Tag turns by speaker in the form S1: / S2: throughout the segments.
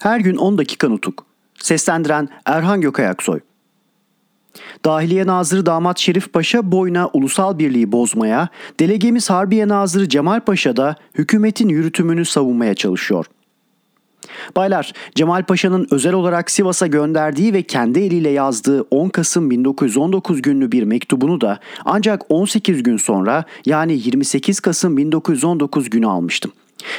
S1: Her gün 10 dakika nutuk. Seslendiren Erhan Gökayaksoy. Dahiliye Nazırı Damat Şerif Paşa boyuna ulusal birliği bozmaya, delegemiz Harbiye Nazırı Cemal Paşa da hükümetin yürütümünü savunmaya çalışıyor. Baylar, Cemal Paşa'nın özel olarak Sivas'a gönderdiği ve kendi eliyle yazdığı 10 Kasım 1919 günlü bir mektubunu da ancak 18 gün sonra yani 28 Kasım 1919 günü almıştım.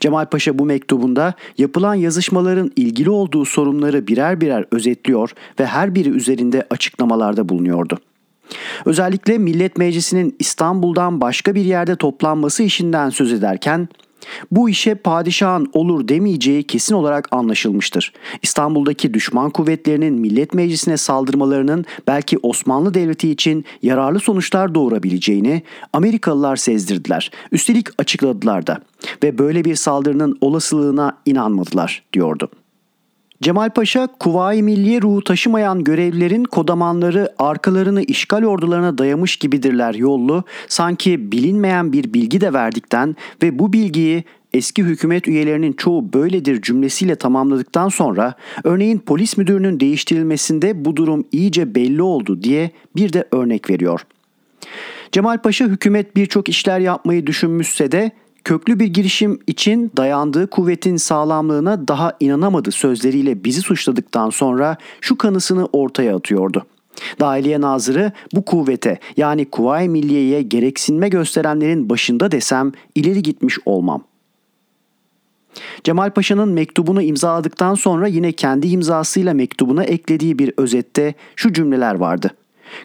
S1: Cemal Paşa bu mektubunda yapılan yazışmaların ilgili olduğu sorunları birer birer özetliyor ve her biri üzerinde açıklamalarda bulunuyordu. Özellikle Millet Meclisi'nin İstanbul'dan başka bir yerde toplanması işinden söz ederken bu işe padişahın olur demeyeceği kesin olarak anlaşılmıştır. İstanbul'daki düşman kuvvetlerinin Millet Meclisi'ne saldırmalarının belki Osmanlı Devleti için yararlı sonuçlar doğurabileceğini Amerikalılar sezdirdiler. Üstelik açıkladılar da ve böyle bir saldırının olasılığına inanmadılar diyordu. Cemal Paşa, Kuvayi Milliye ruhu taşımayan görevlilerin kodamanları arkalarını işgal ordularına dayamış gibidirler yollu, sanki bilinmeyen bir bilgi de verdikten ve bu bilgiyi eski hükümet üyelerinin çoğu böyledir cümlesiyle tamamladıktan sonra örneğin polis müdürünün değiştirilmesinde bu durum iyice belli oldu diye bir de örnek veriyor. Cemal Paşa hükümet birçok işler yapmayı düşünmüşse de köklü bir girişim için dayandığı kuvvetin sağlamlığına daha inanamadı sözleriyle bizi suçladıktan sonra şu kanısını ortaya atıyordu. Dahiliye Nazırı bu kuvvete yani Kuvayi Milliye'ye gereksinme gösterenlerin başında desem ileri gitmiş olmam. Cemal Paşa'nın mektubunu imzaladıktan sonra yine kendi imzasıyla mektubuna eklediği bir özette şu cümleler vardı.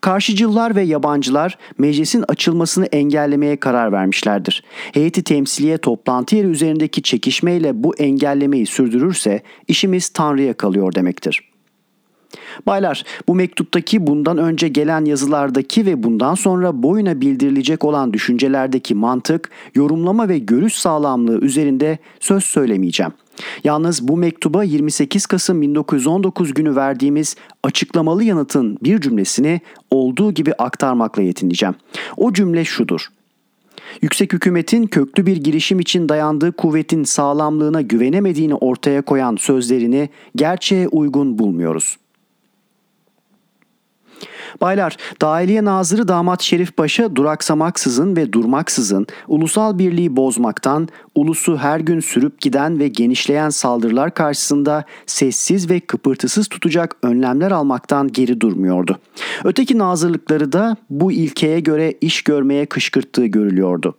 S1: Karşıcılar ve yabancılar meclisin açılmasını engellemeye karar vermişlerdir. Heyeti temsiliye toplantı yeri üzerindeki çekişmeyle bu engellemeyi sürdürürse işimiz Tanrı'ya kalıyor demektir. Baylar, bu mektuptaki bundan önce gelen yazılardaki ve bundan sonra boyuna bildirilecek olan düşüncelerdeki mantık, yorumlama ve görüş sağlamlığı üzerinde söz söylemeyeceğim. Yalnız bu mektuba 28 Kasım 1919 günü verdiğimiz açıklamalı yanıtın bir cümlesini olduğu gibi aktarmakla yetineceğim. O cümle şudur. Yüksek hükümetin köklü bir girişim için dayandığı kuvvetin sağlamlığına güvenemediğini ortaya koyan sözlerini gerçeğe uygun bulmuyoruz.'' Baylar, Dahiliye Nazırı Damat Şerif Paşa duraksamaksızın ve durmaksızın ulusal birliği bozmaktan, ulusu her gün sürüp giden ve genişleyen saldırılar karşısında sessiz ve kıpırtısız tutacak önlemler almaktan geri durmuyordu. Öteki nazırlıkları da bu ilkeye göre iş görmeye kışkırttığı görülüyordu.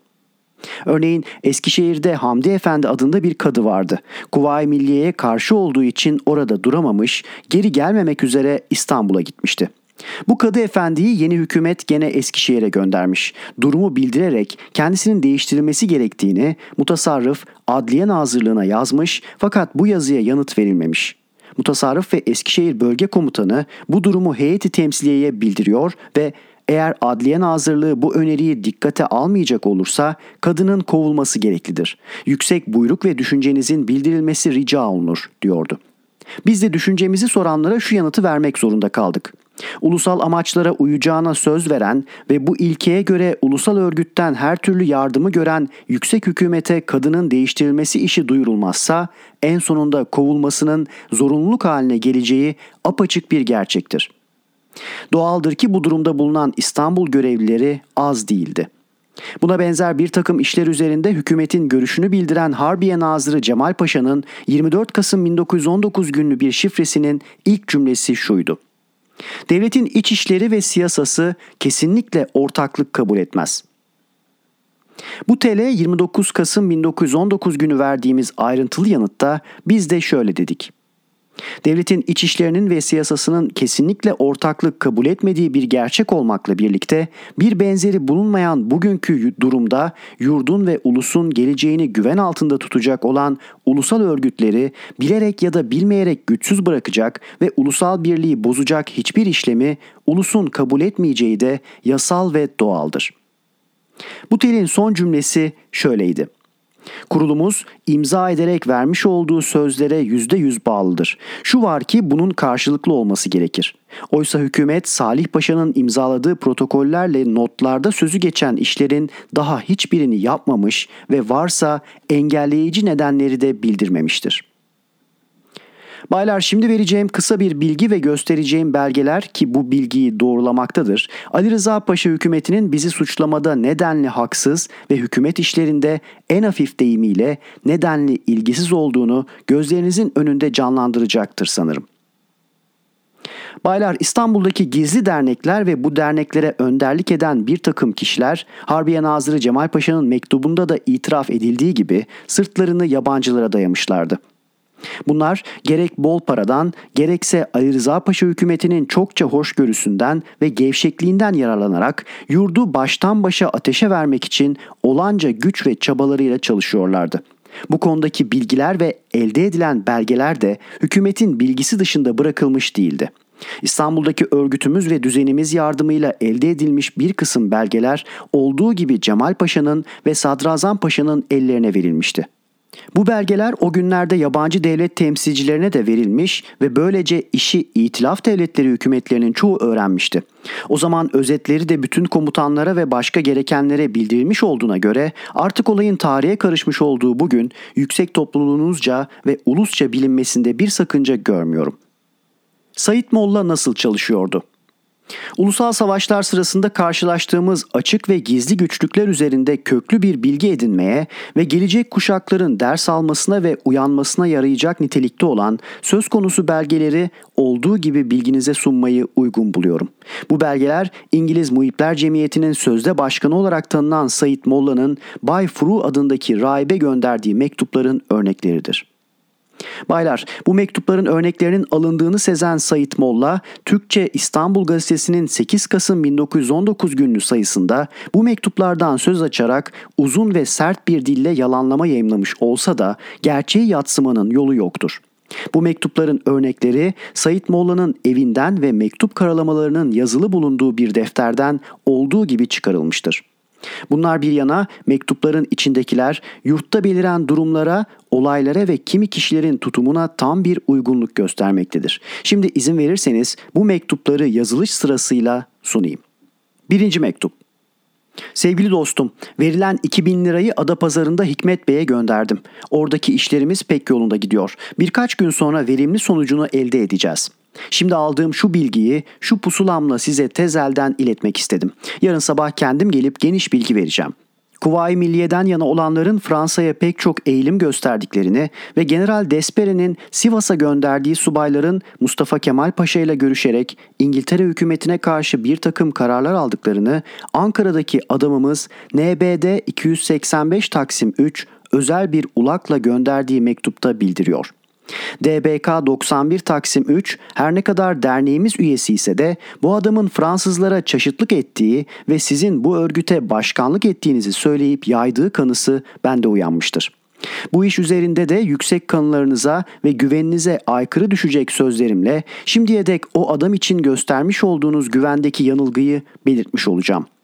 S1: Örneğin Eskişehir'de Hamdi Efendi adında bir kadı vardı. Kuvayi Milliye'ye karşı olduğu için orada duramamış, geri gelmemek üzere İstanbul'a gitmişti. Bu kadı efendiyi yeni hükümet gene Eskişehir'e göndermiş. Durumu bildirerek kendisinin değiştirilmesi gerektiğini mutasarrıf Adliye Nazırlığına yazmış fakat bu yazıya yanıt verilmemiş. Mutasarrıf ve Eskişehir Bölge Komutanı bu durumu heyeti temsiliyeye bildiriyor ve eğer Adliye Nazırlığı bu öneriyi dikkate almayacak olursa kadının kovulması gereklidir. Yüksek buyruk ve düşüncenizin bildirilmesi rica olunur diyordu. Biz de düşüncemizi soranlara şu yanıtı vermek zorunda kaldık. Ulusal amaçlara uyacağına söz veren ve bu ilkeye göre ulusal örgütten her türlü yardımı gören yüksek hükümete kadının değiştirilmesi işi duyurulmazsa en sonunda kovulmasının zorunluluk haline geleceği apaçık bir gerçektir. Doğaldır ki bu durumda bulunan İstanbul görevlileri az değildi. Buna benzer bir takım işler üzerinde hükümetin görüşünü bildiren Harbiye Nazırı Cemal Paşa'nın 24 Kasım 1919 günlü bir şifresinin ilk cümlesi şuydu. Devletin iç işleri ve siyasası kesinlikle ortaklık kabul etmez. Bu TL 29 Kasım 1919 günü verdiğimiz ayrıntılı yanıtta biz de şöyle dedik. Devletin iç işlerinin ve siyasasının kesinlikle ortaklık kabul etmediği bir gerçek olmakla birlikte bir benzeri bulunmayan bugünkü durumda yurdun ve ulusun geleceğini güven altında tutacak olan ulusal örgütleri bilerek ya da bilmeyerek güçsüz bırakacak ve ulusal birliği bozacak hiçbir işlemi ulusun kabul etmeyeceği de yasal ve doğaldır. Bu telin son cümlesi şöyleydi. Kurulumuz imza ederek vermiş olduğu sözlere yüzde yüz bağlıdır. Şu var ki bunun karşılıklı olması gerekir. Oysa hükümet Salih Paşa'nın imzaladığı protokollerle notlarda sözü geçen işlerin daha hiçbirini yapmamış ve varsa engelleyici nedenleri de bildirmemiştir. Baylar şimdi vereceğim kısa bir bilgi ve göstereceğim belgeler ki bu bilgiyi doğrulamaktadır. Ali Rıza Paşa hükümetinin bizi suçlamada nedenli haksız ve hükümet işlerinde en hafif deyimiyle nedenli ilgisiz olduğunu gözlerinizin önünde canlandıracaktır sanırım. Baylar İstanbul'daki gizli dernekler ve bu derneklere önderlik eden bir takım kişiler Harbiye Nazırı Cemal Paşa'nın mektubunda da itiraf edildiği gibi sırtlarını yabancılara dayamışlardı. Bunlar gerek bol paradan gerekse Ali Rıza Paşa hükümetinin çokça hoşgörüsünden ve gevşekliğinden yararlanarak yurdu baştan başa ateşe vermek için olanca güç ve çabalarıyla çalışıyorlardı. Bu konudaki bilgiler ve elde edilen belgeler de hükümetin bilgisi dışında bırakılmış değildi. İstanbul'daki örgütümüz ve düzenimiz yardımıyla elde edilmiş bir kısım belgeler olduğu gibi Cemal Paşa'nın ve Sadrazam Paşa'nın ellerine verilmişti. Bu belgeler o günlerde yabancı devlet temsilcilerine de verilmiş ve böylece işi itilaf devletleri hükümetlerinin çoğu öğrenmişti. O zaman özetleri de bütün komutanlara ve başka gerekenlere bildirilmiş olduğuna göre artık olayın tarihe karışmış olduğu bugün yüksek topluluğunuzca ve ulusça bilinmesinde bir sakınca görmüyorum. Sayit Molla nasıl çalışıyordu? Ulusal savaşlar sırasında karşılaştığımız açık ve gizli güçlükler üzerinde köklü bir bilgi edinmeye ve gelecek kuşakların ders almasına ve uyanmasına yarayacak nitelikte olan söz konusu belgeleri olduğu gibi bilginize sunmayı uygun buluyorum. Bu belgeler İngiliz Muhipler Cemiyeti'nin sözde başkanı olarak tanınan Said Molla'nın Bay Furu adındaki rahibe gönderdiği mektupların örnekleridir. Baylar, bu mektupların örneklerinin alındığını sezen Sayit Molla, Türkçe İstanbul Gazetesi'nin 8 Kasım 1919 günlü sayısında bu mektuplardan söz açarak uzun ve sert bir dille yalanlama yayımlamış olsa da gerçeği yatsımanın yolu yoktur. Bu mektupların örnekleri Sayit Molla'nın evinden ve mektup karalamalarının yazılı bulunduğu bir defterden olduğu gibi çıkarılmıştır. Bunlar bir yana mektupların içindekiler yurtta beliren durumlara, olaylara ve kimi kişilerin tutumuna tam bir uygunluk göstermektedir. Şimdi izin verirseniz bu mektupları yazılış sırasıyla sunayım. Birinci mektup. Sevgili dostum, verilen 2000 lirayı ada pazarında Hikmet Bey'e gönderdim. Oradaki işlerimiz pek yolunda gidiyor. Birkaç gün sonra verimli sonucunu elde edeceğiz. Şimdi aldığım şu bilgiyi şu pusulamla size tezelden iletmek istedim. Yarın sabah kendim gelip geniş bilgi vereceğim. Kuvayi Milliye'den yana olanların Fransa'ya pek çok eğilim gösterdiklerini ve General Despere'nin Sivas'a gönderdiği subayların Mustafa Kemal Paşa ile görüşerek İngiltere hükümetine karşı bir takım kararlar aldıklarını Ankara'daki adamımız NBD 285 Taksim 3 özel bir ulakla gönderdiği mektupta bildiriyor. DBK 91 Taksim 3 her ne kadar derneğimiz üyesi ise de bu adamın Fransızlara çaşıtlık ettiği ve sizin bu örgüte başkanlık ettiğinizi söyleyip yaydığı kanısı bende uyanmıştır. Bu iş üzerinde de yüksek kanılarınıza ve güveninize aykırı düşecek sözlerimle şimdiye dek o adam için göstermiş olduğunuz güvendeki yanılgıyı belirtmiş olacağım.''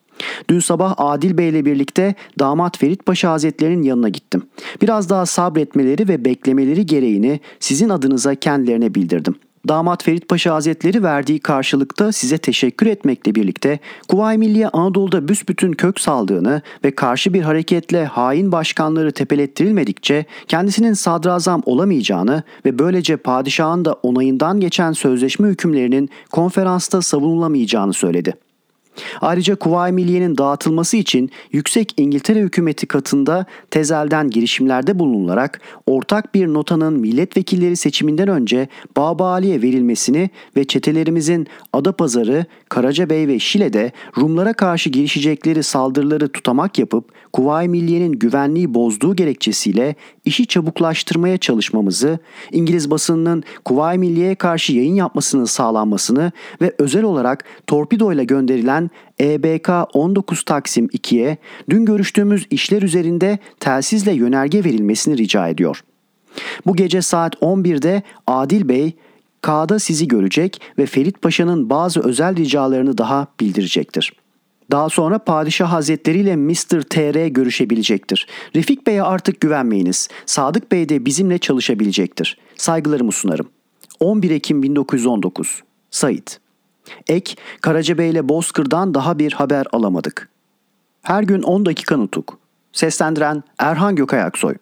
S1: Dün sabah Adil Bey ile birlikte damat Ferit Paşa Hazretlerinin yanına gittim. Biraz daha sabretmeleri ve beklemeleri gereğini sizin adınıza kendilerine bildirdim. Damat Ferit Paşa Hazretleri verdiği karşılıkta size teşekkür etmekle birlikte Kuvayi Milliye Anadolu'da büsbütün kök saldığını ve karşı bir hareketle hain başkanları tepelettirilmedikçe kendisinin sadrazam olamayacağını ve böylece padişahın da onayından geçen sözleşme hükümlerinin konferansta savunulamayacağını söyledi. Ayrıca Kuvayi Milliye'nin dağıtılması için Yüksek İngiltere hükümeti katında tezelden girişimlerde bulunularak ortak bir notanın milletvekilleri seçiminden önce Babali'ye verilmesini ve çetelerimizin Adapazarı, Karacabey ve Şile'de Rumlara karşı girişecekleri saldırıları tutamak yapıp Kuvayi Milliye'nin güvenliği bozduğu gerekçesiyle işi çabuklaştırmaya çalışmamızı, İngiliz basınının Kuvayi Milliye'ye karşı yayın yapmasının sağlanmasını ve özel olarak torpido ile gönderilen EBK 19 Taksim 2'ye dün görüştüğümüz işler üzerinde telsizle yönerge verilmesini rica ediyor. Bu gece saat 11'de Adil Bey K'da sizi görecek ve Ferit Paşa'nın bazı özel ricalarını daha bildirecektir.'' Daha sonra Padişah Hazretleri ile Mr. TR görüşebilecektir. Refik Bey'e artık güvenmeyiniz. Sadık Bey de bizimle çalışabilecektir. Saygılarımı sunarım. 11 Ekim 1919 Sait Ek, Karacabey ile Bozkır'dan daha bir haber alamadık. Her gün 10 dakika nutuk. Seslendiren Erhan Gökayaksoy